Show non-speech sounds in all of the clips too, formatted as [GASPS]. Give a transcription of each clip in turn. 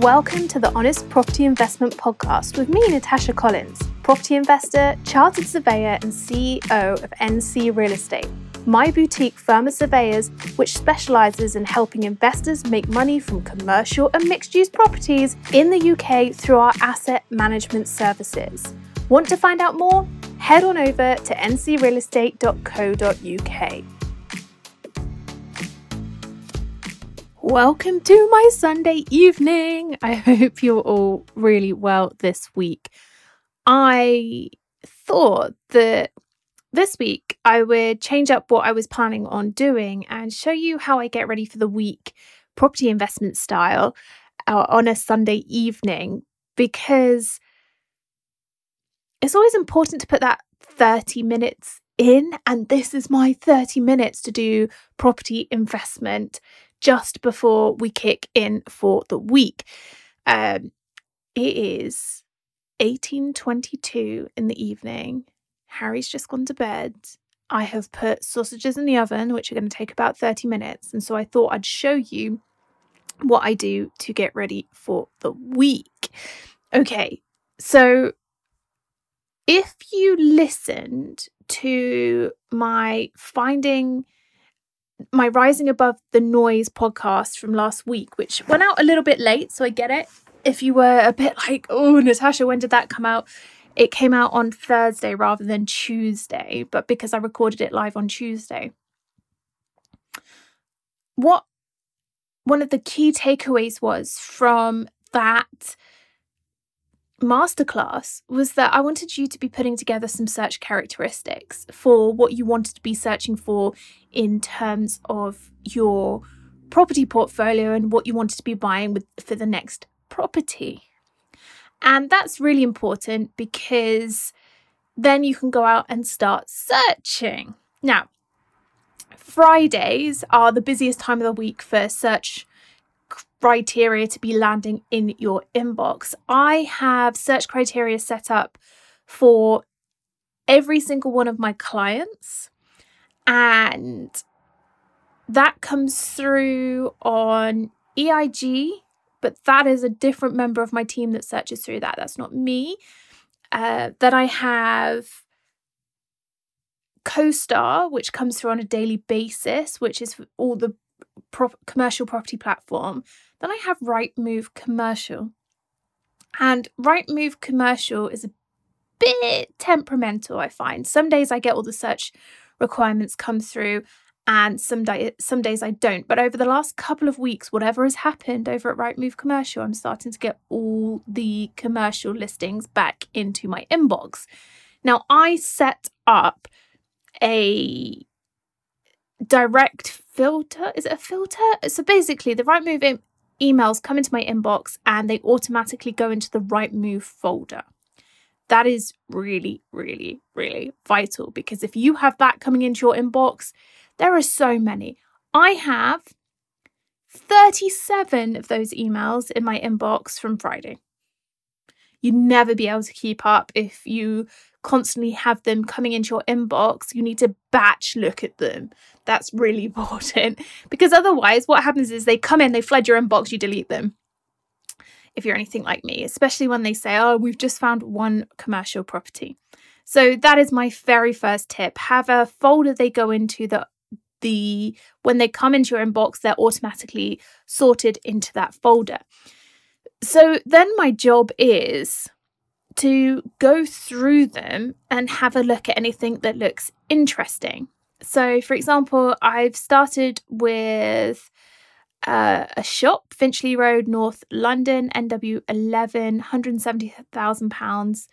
Welcome to the Honest Property Investment Podcast with me, Natasha Collins, property investor, chartered surveyor, and CEO of NC Real Estate, my boutique firm of surveyors which specialises in helping investors make money from commercial and mixed use properties in the UK through our asset management services. Want to find out more? Head on over to ncrealestate.co.uk. Welcome to my Sunday evening. I hope you're all really well this week. I thought that this week I would change up what I was planning on doing and show you how I get ready for the week, property investment style, uh, on a Sunday evening, because it's always important to put that 30 minutes in. And this is my 30 minutes to do property investment just before we kick in for the week. Um, it is 1822 in the evening. Harry's just gone to bed. I have put sausages in the oven, which are going to take about 30 minutes. And so I thought I'd show you what I do to get ready for the week. Okay, so if you listened to my finding my Rising Above the Noise podcast from last week, which went out a little bit late, so I get it. If you were a bit like, oh, Natasha, when did that come out? It came out on Thursday rather than Tuesday, but because I recorded it live on Tuesday. What one of the key takeaways was from that masterclass was that I wanted you to be putting together some search characteristics for what you wanted to be searching for in terms of your property portfolio and what you wanted to be buying with for the next property. And that's really important because then you can go out and start searching. Now, Fridays are the busiest time of the week for search criteria to be landing in your inbox. I have search criteria set up for every single one of my clients, and that comes through on EIG, but that is a different member of my team that searches through that. That's not me. Uh, then I have CoStar, which comes through on a daily basis, which is all the pro- commercial property platform. Then I have Rightmove Commercial. And Rightmove Commercial is a bit temperamental, I find. Some days I get all the search requirements come through and some day, some days I don't. But over the last couple of weeks, whatever has happened over at Rightmove Commercial, I'm starting to get all the commercial listings back into my inbox. Now I set up a direct filter. Is it a filter? So basically, the Rightmove emails come into my inbox and they automatically go into the Rightmove folder. That is really, really, really vital because if you have that coming into your inbox, there are so many. I have 37 of those emails in my inbox from Friday. You'd never be able to keep up if you constantly have them coming into your inbox. You need to batch look at them. That's really [LAUGHS] important because otherwise, what happens is they come in, they flood your inbox, you delete them. If you're anything like me, especially when they say, Oh, we've just found one commercial property. So that is my very first tip. Have a folder they go into that the when they come into your inbox, they're automatically sorted into that folder. So then my job is to go through them and have a look at anything that looks interesting. So, for example, I've started with uh, a shop, Finchley Road, North London, NW11, £170,000.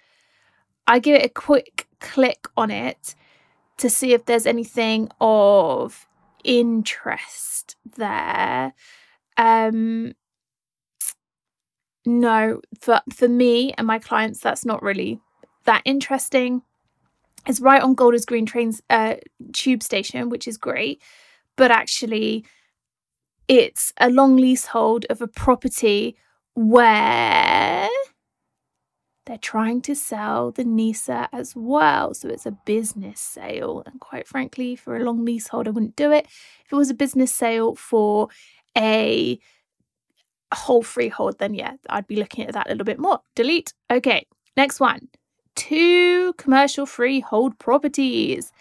I give it a quick click on it to see if there's anything of interest there. Um, no, for for me and my clients, that's not really that interesting. It's right on Golders Green trains uh, tube station, which is great, but actually, it's a long leasehold of a property where they're trying to sell the NISA as well. So it's a business sale. And quite frankly, for a long leasehold, I wouldn't do it. If it was a business sale for a whole freehold, then yeah, I'd be looking at that a little bit more. Delete. Okay, next one. Two commercial freehold properties.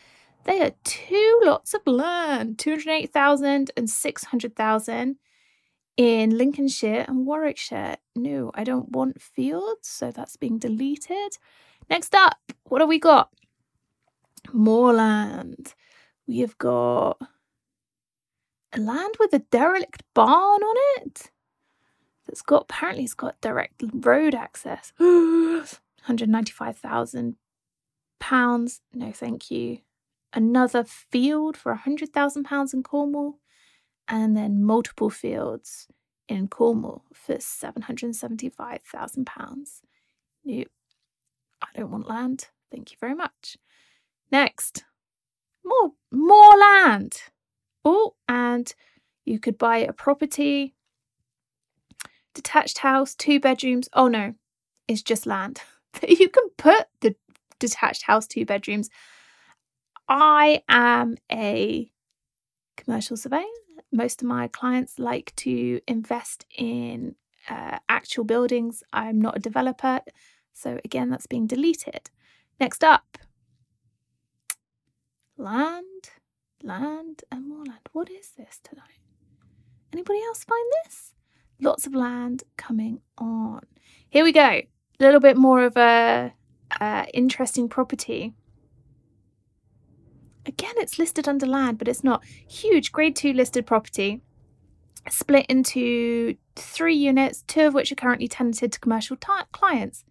They are two lots of land, 208,000 and 600,000 in Lincolnshire and Warwickshire. No, I don't want fields, so that's being deleted. Next up, what have we got? More land. We have got a land with a derelict barn on it. That's got apparently it's got direct road access. [GASPS] 195,000 pounds. No, thank you. Another field for 100,000 pounds in Cornwall and then multiple fields in Cornwall for £775,000. Nope, I don't want land. Thank you very much. Next, more more land. Oh, and you could buy a property, detached house, two bedrooms. Oh no, it's just land. [LAUGHS] [LAUGHS] you can put the detached house, two bedrooms. I am a commercial surveyor most of my clients like to invest in uh, actual buildings. I'm not a developer, so again, that's being deleted. Next up, land, land, and more land. What is this tonight? Anybody else find this? Lots of land coming on. Here we go. Little bit more of a uh, interesting property. Again, it's listed under land, but it's not. Huge grade two listed property, split into three units, two of which are currently tenanted to commercial t- clients.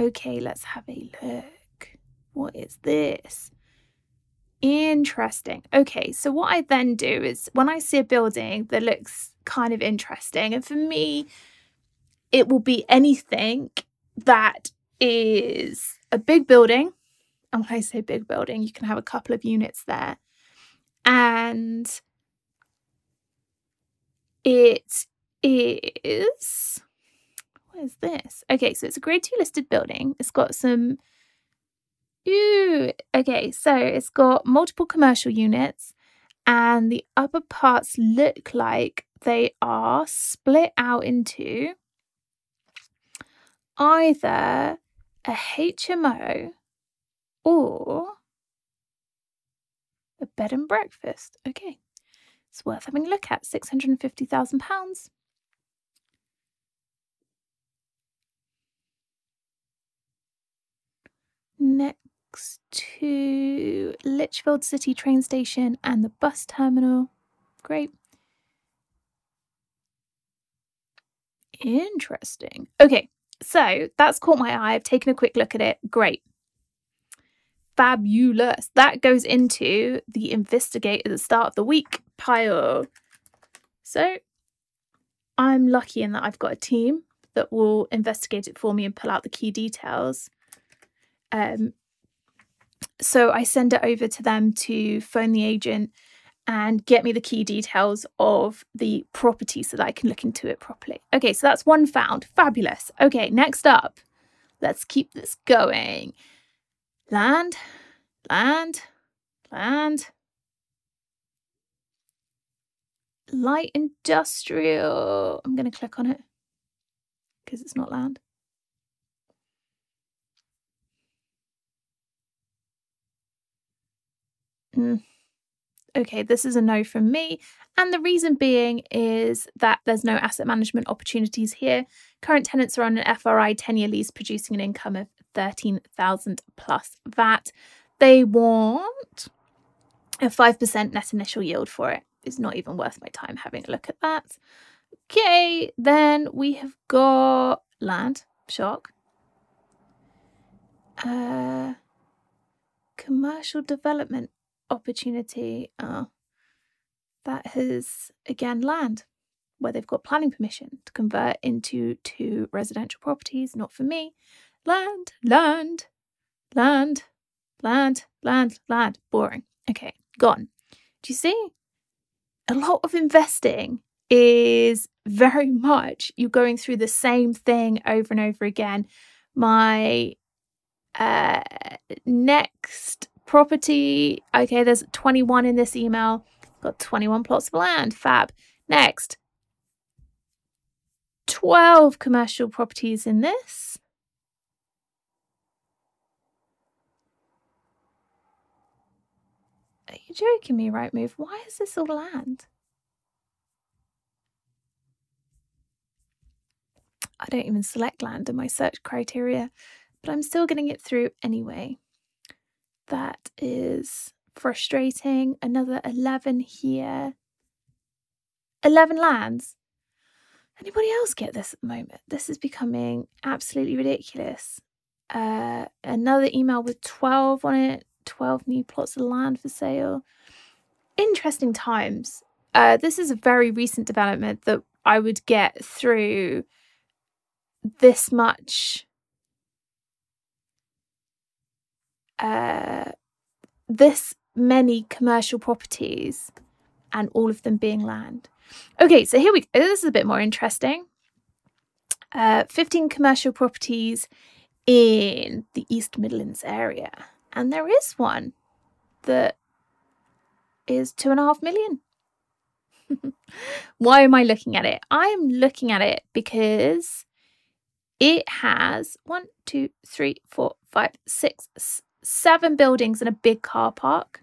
Okay, let's have a look. What is this? Interesting. Okay, so what I then do is when I see a building that looks kind of interesting, and for me, it will be anything that is a big building and when I say big building, you can have a couple of units there. And it is what is this? Okay, so it's a grade two listed building. It's got some Ooh, okay, so it's got multiple commercial units, and the upper parts look like they are split out into either a HMO or a bed and breakfast. Okay, it's worth having a look at. £650,000. Next to Lichfield City train station and the bus terminal. Great. Interesting. Okay, so that's caught my eye. I've taken a quick look at it. Great fabulous. That goes into the investigate at the start of the week pile. So I'm lucky in that I've got a team that will investigate it for me and pull out the key details. Um, so I send it over to them to phone the agent and get me the key details of the property so that I can look into it properly. Okay, so that's one found. Fabulous. Okay, next up, let's keep this going. Land, land, land. Light industrial. I'm going to click on it because it's not land. Mm. Okay, this is a no from me. And the reason being is that there's no asset management opportunities here. Current tenants are on an FRI 10 year lease producing an income of 13,000 plus VAT. They want a 5% net initial yield for it. It's not even worth my time having a look at that. Okay, then we have got land, shock. Uh, commercial development opportunity. Oh, that has again land where they've got planning permission to convert into two residential properties. Not for me. Land, land, land, land, land, land. Boring. Okay, gone. Do you see? A lot of investing is very much you going through the same thing over and over again. My uh, next property, okay, there's 21 in this email. Got 21 plots of land. Fab. Next, 12 commercial properties in this. Are you joking me, Rightmove? Why is this all land? I don't even select land in my search criteria, but I'm still getting it through anyway. That is frustrating. Another 11 here. 11 lands. Anybody else get this at the moment? This is becoming absolutely ridiculous. Uh, another email with 12 on it, 12 new plots of land for sale. Interesting times. Uh, this is a very recent development that I would get through this much uh, this many commercial properties and all of them being land. Okay, so here we go. This is a bit more interesting. Uh, 15 commercial properties in the East Midlands area. And there is one that is two and a half million. [LAUGHS] Why am I looking at it? I'm looking at it because it has one, two, three, four, five, six, seven buildings and a big car park.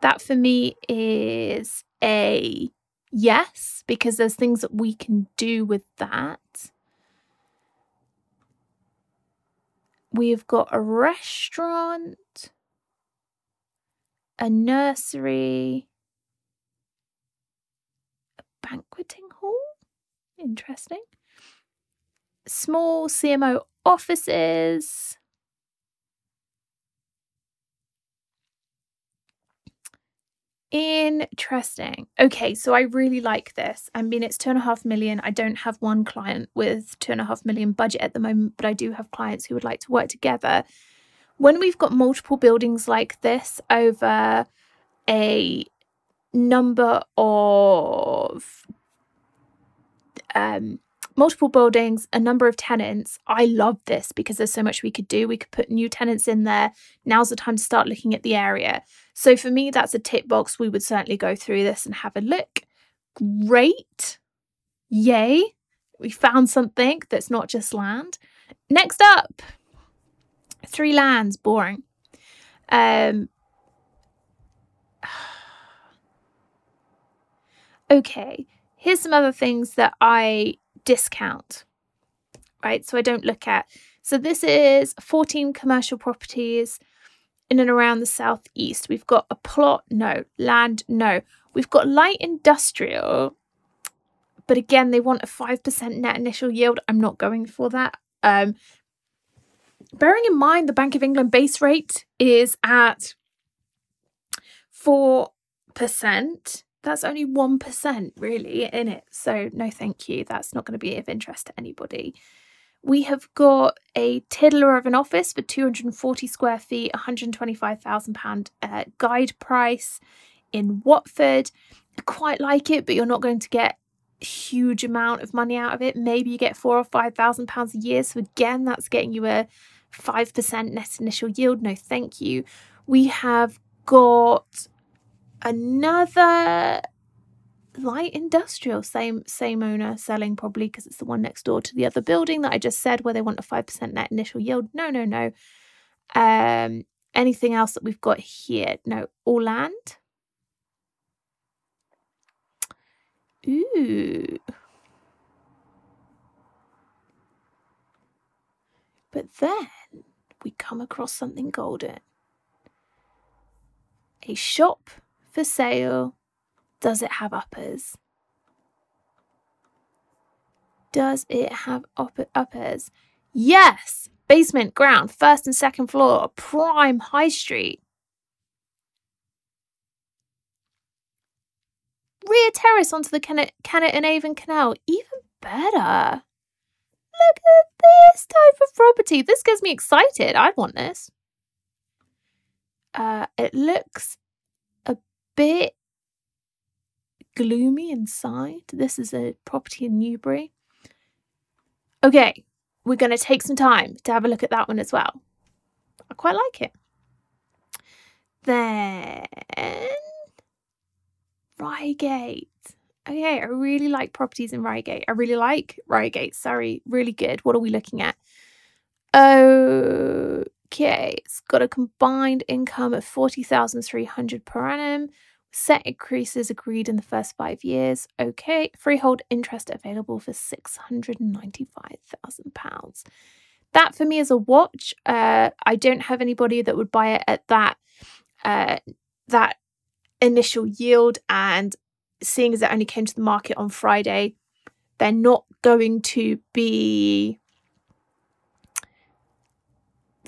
That for me is a yes, because there's things that we can do with that. We've got a restaurant, a nursery, a banqueting hall. Interesting small CMO offices. Interesting. Okay, so I really like this. I mean, it's two and a half million. I don't have one client with two and a half million budget at the moment, but I do have clients who would like to work together. When we've got multiple buildings like this over a number of um, multiple buildings, a number of tenants. I love this because there's so much we could do. We could put new tenants in there. Now's the time to start looking at the area. So for me, that's a tick box. We would certainly go through this and have a look. Great. Yay. We found something that's not just land. Next up, three lands. Boring. Um, [SIGHS] okay, here's some other things that I discount, right? So I don't look at. So this is 14 commercial properties in and around the southeast. We've got a plot, no. Land, no. We've got light industrial, but again, they want a 5% net initial yield. I'm not going for that. Um, bearing in mind the Bank of England base rate is at 4%, that's only 1% really in it. So, no, thank you. That's not going to be of interest to anybody. We have got a tiddler of an office for 240 square feet, £125,000 uh, guide price in Watford. I quite like it, but you're not going to get a huge amount of money out of it. Maybe you get four or five thousand pounds a year. So again, that's getting you a five percent net initial yield. No, thank you. We have got another light industrial same same owner selling probably because it's the one next door to the other building that i just said where they want a 5% net initial yield. No no no. Um anything else that we've got here? No. All land? Ooh. But then we come across something golden. A shop for sale. Does it have uppers? Does it have up- uppers? Yes! Basement, ground, first and second floor, prime high street. Rear terrace onto the Kennet, Kennet and Avon Canal. Even better. Look at this type of property. This gets me excited. I want this. Uh, it looks bit gloomy inside. This is a property in Newbury. Okay, we're going to take some time to have a look at that one as well. I quite like it. Then Reigate. Okay, I really like properties in Reigate. I really like Reigate. Sorry, really good. What are we looking at? Oh, Okay, it's got a combined income of 40,300 per annum. Set increases agreed in the first five years. Okay, freehold interest available for £695,000. That for me is a watch. Uh, I don't have anybody that would buy it at that uh, that initial yield and seeing as it only came to the market on Friday, they're not going to be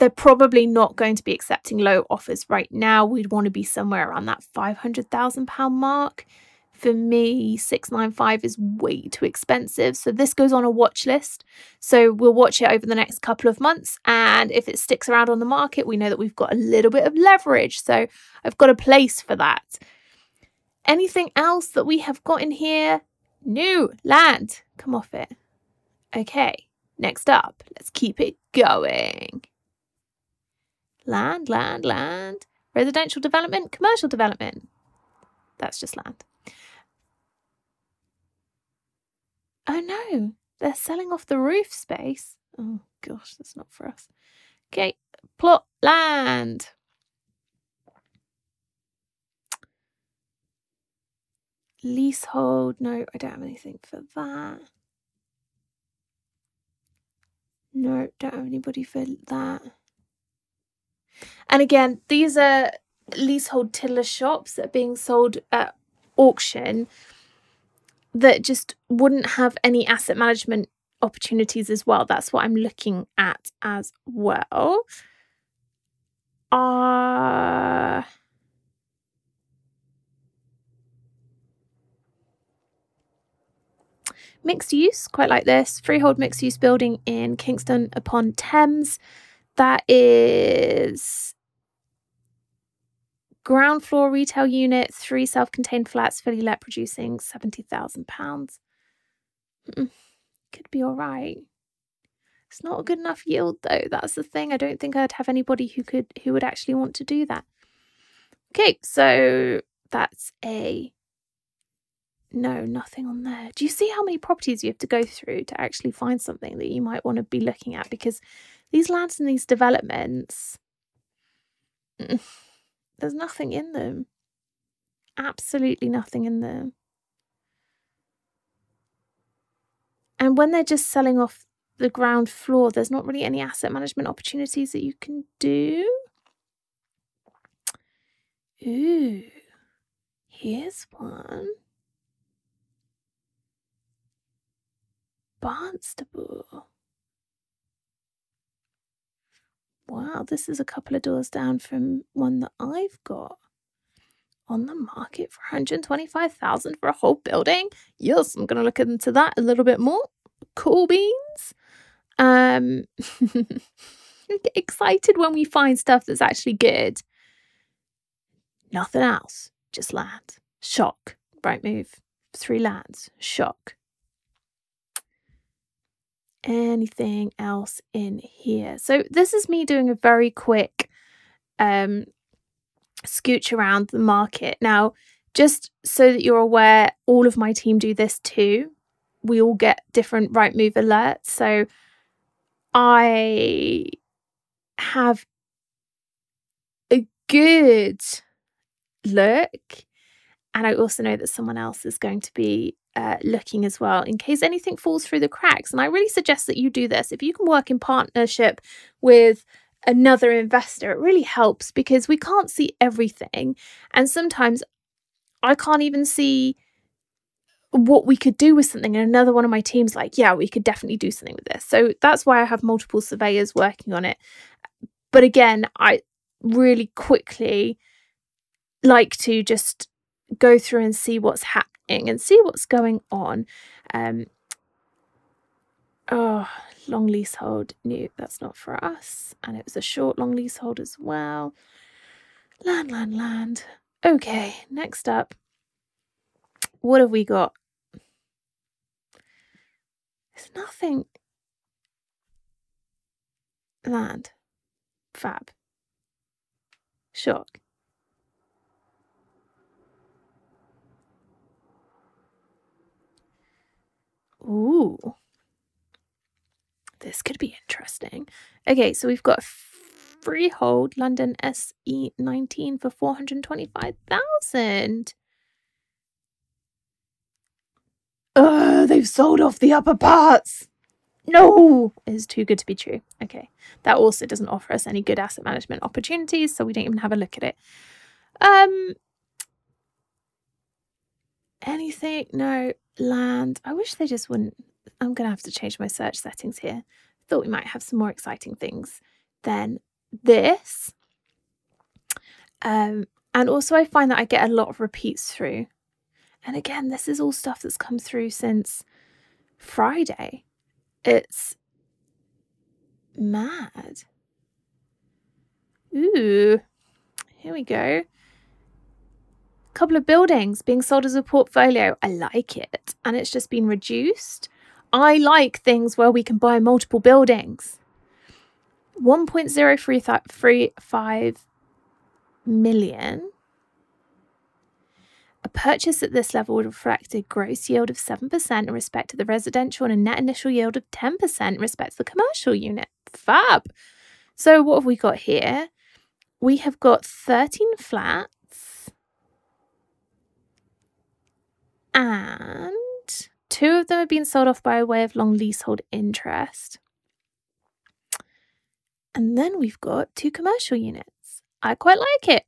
they're probably not going to be accepting low offers right now. We'd want to be somewhere around that £500,000 mark. For me, 695 is way too expensive. So this goes on a watch list. So we'll watch it over the next couple of months. And if it sticks around on the market, we know that we've got a little bit of leverage. So I've got a place for that. Anything else that we have got in here? New land. Come off it. Okay, next up, let's keep it going. Land, land, land. Residential development, commercial development. That's just land. Oh no, they're selling off the roof space. Oh gosh, that's not for us. Okay, plot land. Leasehold. No, I don't have anything for that. No, don't have anybody for that. And again, these are leasehold tiller shops that are being sold at auction that just wouldn't have any asset management opportunities as well. That's what I'm looking at as well. Uh, mixed use, quite like this. Freehold mixed use building in Kingston upon Thames. That is ground floor retail unit, three self contained flats, fully let, producing £70,000. Could be all right. It's not a good enough yield though. That's the thing. I don't think I'd have anybody who could who would actually want to do that. Okay, so that's a no, nothing on there. Do you see how many properties you have to go through to actually find something that you might want to be looking at? Because these lands and these developments, [SIGHS] there's nothing in them. Absolutely nothing in them. And when they're just selling off the ground floor, there's not really any asset management opportunities that you can do. Ooh, here's one. Barnstaple. Wow, this is a couple of doors down from one that I've got on the market for 125,000 for a whole building. Yes, I'm going to look into that a little bit more. Cool beans. Um [LAUGHS] get excited when we find stuff that's actually good. Nothing else, just land. Shock. Rightmove. Three lands. Shock anything else in here. So this is me doing a very quick um, scooch around the market. Now, just so that you're aware, all of my team do this too. We all get different Rightmove alerts. So I have a good look. And I also know that someone else is going to be uh, looking as well in case anything falls through the cracks. And I really suggest that you do this. If you can work in partnership with another investor, it really helps because we can't see everything. And sometimes I can't even see what we could do with something. And another one of my team's like, yeah, we could definitely do something with this. So that's why I have multiple surveyors working on it. But again, I really quickly like to just go through and see what's happening and see what's going on. Um, oh, long leasehold. New, that's not for us. And it was a short long leasehold as well. Land, land, land. Okay, next up. What have we got? There's nothing. Land. Fab. Shock. Ooh. This could be interesting. Okay, so we've got freehold London SE19 for 425,000. Oh, they've sold off the upper parts. No, it's too good to be true. Okay, that also doesn't offer us any good asset management opportunities, so we don't even have a look at it. Um, anything? No land. I wish they just wouldn't. I'm gonna have to change my search settings here. Thought we might have some more exciting things than this. Um, and also I find that I get a lot of repeats through. And again, this is all stuff that's come through since Friday. It's mad. Ooh, here we go. Couple of buildings being sold as a portfolio. I like it. And it's just been reduced. I like things where we can buy multiple buildings. 1.035 million. A purchase at this level would reflect a gross yield of 7% in respect to the residential and a net initial yield of 10% in respect to the commercial unit. Fab. So, what have we got here? We have got 13 flats and two of them have been sold off by way of long leasehold interest. And then we've got two commercial units. I quite like it.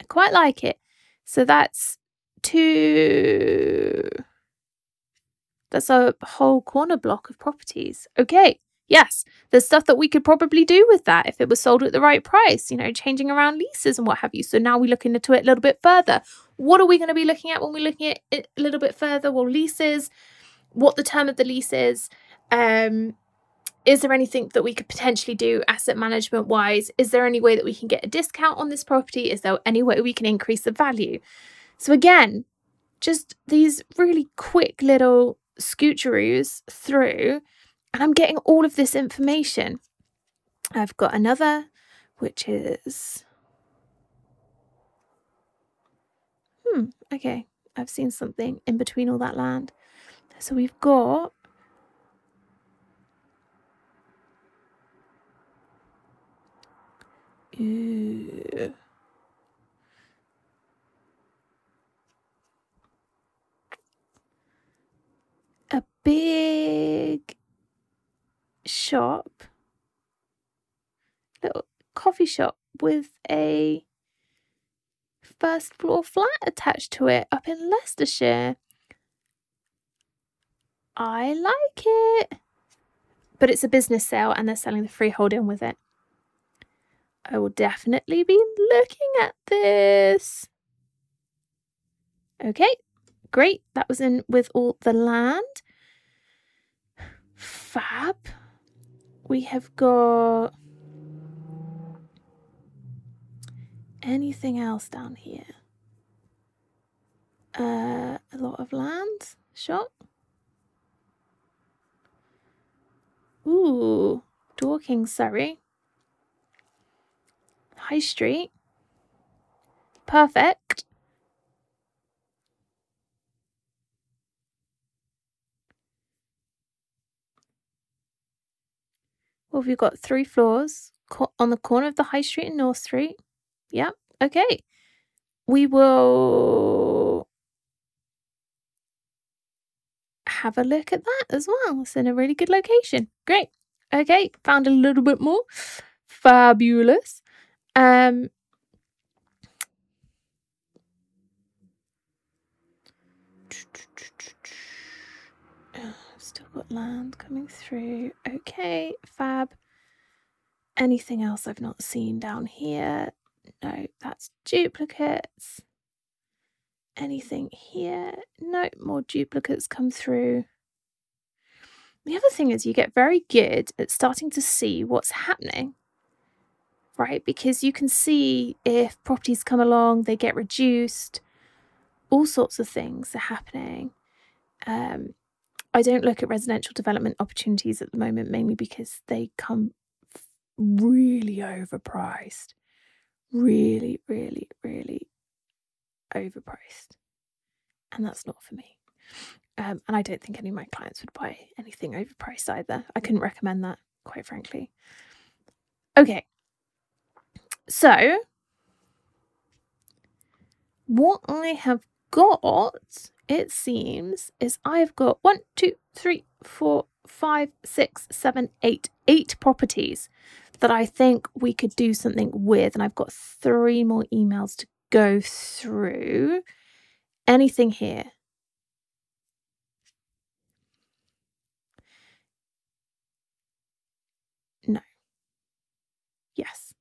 I quite like it. So that's two. That's a whole corner block of properties. Okay. Yes, there's stuff that we could probably do with that if it was sold at the right price, you know, changing around leases and what have you. So now we're looking into it a little bit further. What are we going to be looking at when we're looking at it a little bit further? Well, leases, what the term of the lease is, um, is there anything that we could potentially do asset management wise? Is there any way that we can get a discount on this property? Is there any way we can increase the value? So, again, just these really quick little scoocheroos through, and I'm getting all of this information. I've got another, which is. Hmm, okay. I've seen something in between all that land. So we've got Ooh. A big shop, little coffee shop with a first floor flat attached to it up in Leicestershire. I like it. But it's a business sale and they're selling the freehold in with it. I will definitely be looking at this. Okay, great. That was in with all the land. Fab. We have got anything else down here? Uh, a lot of land shop. Ooh, Dorking, Surrey. High Street. Perfect. Well, we've got three floors on the corner of the High Street and North Street. Yep. Okay. We will have a look at that as well. It's in a really good location. Great. Okay. Found a little bit more. Fabulous. Um, land coming through. Okay, fab. Anything else I've not seen down here? No, that's duplicates. Anything here? No, more duplicates come through. The other thing is, you get very good at starting to see what's happening right? Because you can see if properties come along, they get reduced, all sorts of things are happening. Um, I don't look at residential development opportunities at the moment, mainly because they come really overpriced. Really, really, really overpriced. And that's not for me. Um, and I don't think any of my clients would buy anything overpriced either. I couldn't recommend that, quite frankly. Okay. So, what I have got, it seems, is I've got one, two, three, four, five, six, seven, eight, eight properties that I think we could do something with. And I've got three more emails to go through. Anything here? No. Yes.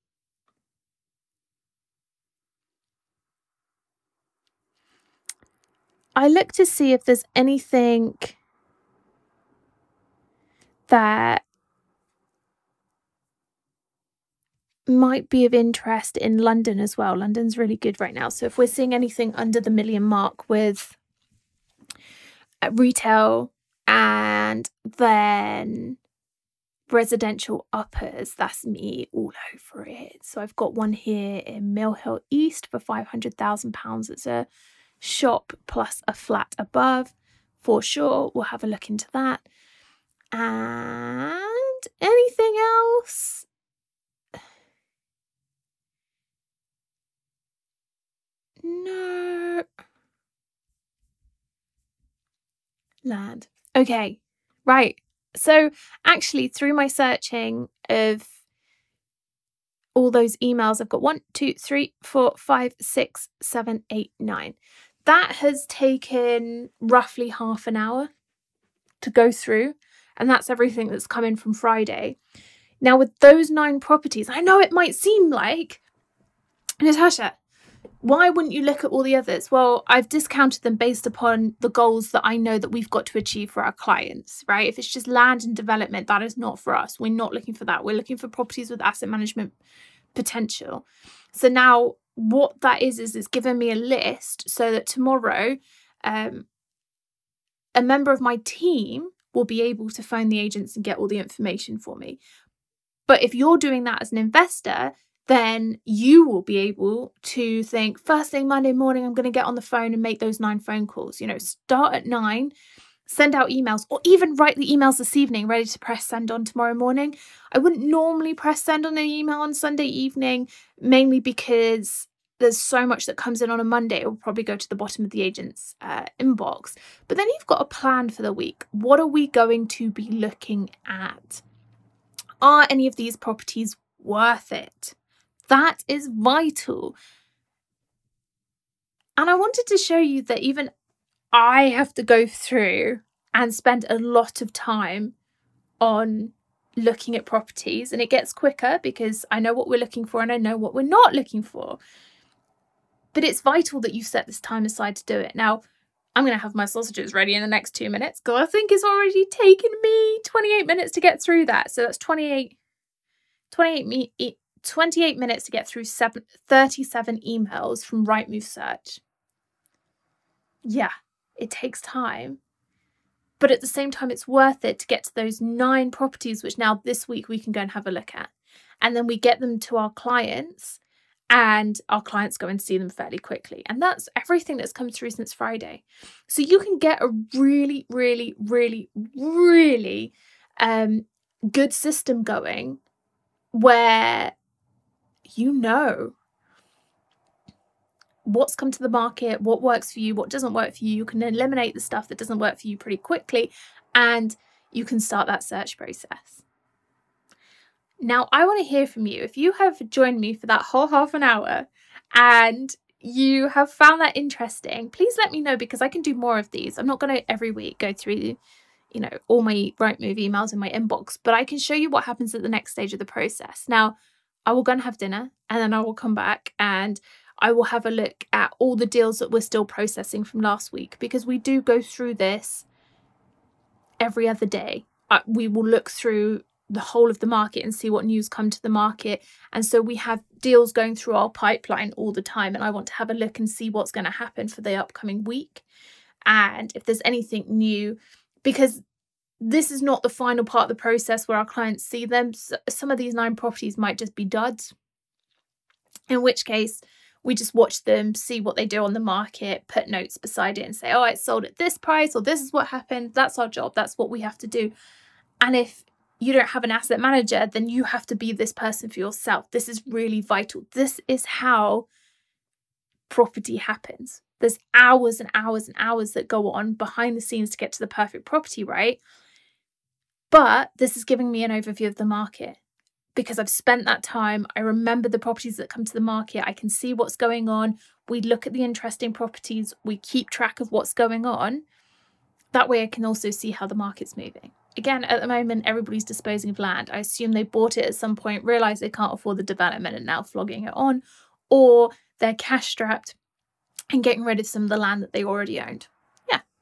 I look to see if there's anything that might be of interest in London as well. London's really good right now. So if we're seeing anything under the million mark with uh, retail and then residential uppers, that's me all over it. So I've got one here in Mill Hill East for £500,000. It's a shop plus a flat above for sure. We'll have a look into that. And anything else? No. Land. Okay. Right. So, actually, through my searching of all those emails, I've got one, two, three, four, five, six, seven, eight, nine. That has taken roughly half an hour to go through. And that's everything that's come in from Friday. Now, with those nine properties, I know it might seem like, Natasha, why wouldn't you look at all the others? Well, I've discounted them based upon the goals that I know that we've got to achieve for our clients, right? If it's just land and development, that is not for us. We're not looking for that. We're looking for properties with asset management potential. So now what that is is it's given me a list so that tomorrow um, a member of my team will be able to phone the agents and get all the information for me. But if you're doing that as an investor, then you will be able to think first thing Monday morning, I'm going to get on the phone and make those nine phone calls. You know, start at nine, send out emails, or even write the emails this evening, ready to press send on tomorrow morning. I wouldn't normally press send on an email on Sunday evening, mainly because there's so much that comes in on a Monday, it will probably go to the bottom of the agent's uh, inbox. But then you've got a plan for the week. What are we going to be looking at? Are any of these properties worth it? That is vital. And I wanted to show you that even I have to go through and spend a lot of time on looking at properties and it gets quicker because I know what we're looking for and I know what we're not looking for. But it's vital that you set this time aside to do it. Now, I'm going to have my sausages ready in the next two minutes because I think it's already taken me 28 minutes to get through that. So that's 28, 28, me, 28 minutes to get through seven, 37 emails from Rightmove Search. Yeah, it takes time. But at the same time, it's worth it to get to those nine properties, which now this week we can go and have a look at. And then we get them to our clients and our clients go and see them fairly quickly. And that's everything that's come through since Friday. So you can get a really, really, really, really um, good system going where you know what's come to the market, what works for you, what doesn't work for you. You can eliminate the stuff that doesn't work for you pretty quickly and you can start that search process. Now, I want to hear from you. If you have joined me for that whole half an hour and you have found that interesting, please let me know because I can do more of these. I'm not going to every week go through, you know, all my Rightmove emails in my inbox, but I can show you what happens at the next stage of the process. Now, I will go and have dinner and then I will come back and I will have a look at all the deals that we're still processing from last week because we do go through this every other day. Uh, we will look through the whole of the market and see what news come to the market. And so we have deals going through our pipeline all the time. And I want to have a look and see what's going to happen for the upcoming week. And if there's anything new, because this is not the final part of the process where our clients see them. Some of these nine properties might just be duds, in which case We just watch them, see what they do on the market, put notes beside it, and say, oh, it's sold at this price, or this is what happened. That's our job. That's what we have to do. And if you don't have an asset manager, then you have to be this person for yourself. This is really vital. This is how property happens. There's hours and hours and hours that go on behind the scenes to get to the perfect property, right? But this is giving me an overview of the market because I've spent that time. I remember the properties that come to the market. I can see what's going on. We look at the interesting properties. We keep track of what's going on. That way, I can also see how the market's moving. Again, at the moment, everybody's disposing of land. I assume they bought it at some point, realized they can't afford the development and now flogging it on, or they're cash strapped and getting rid of some of the land that they already owned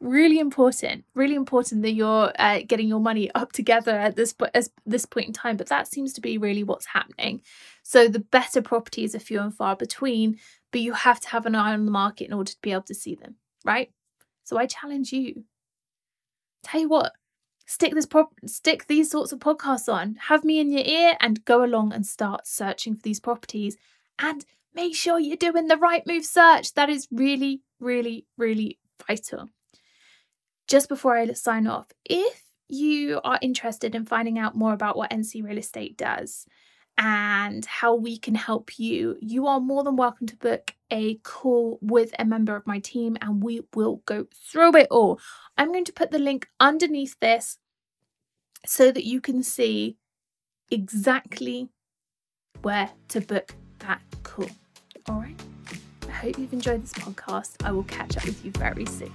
really important really important that you're uh, getting your money up together at this at this point in time but that seems to be really what's happening. So the better properties are few and far between but you have to have an eye on the market in order to be able to see them right? So i challenge you. Tell you what stick this prop stick these sorts of podcasts on. Have me in your ear and go along and start searching for these properties. And make sure you're doing the Rightmove search. That is really really really vital just before I sign off, if you are interested in finding out more about what NC Real Estate does and how we can help you, you are more than welcome to book a call with a member of my team and we will go through it all. I'm going to put the link underneath this so that you can see exactly where to book that call. All right. I hope you've enjoyed this podcast. I will catch up with you very soon.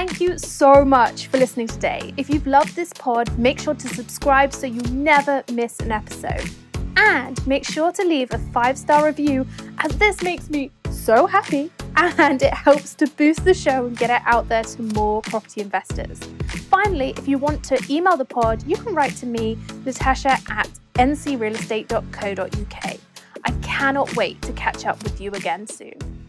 Thank you so much for listening today. If you've loved this pod, make sure to subscribe so you never miss an episode. And make sure to leave a five star review, as this makes me so happy and it helps to boost the show and get it out there to more property investors. Finally, if you want to email the pod, you can write to me, Natasha at ncrealestate.co.uk. I cannot wait to catch up with you again soon.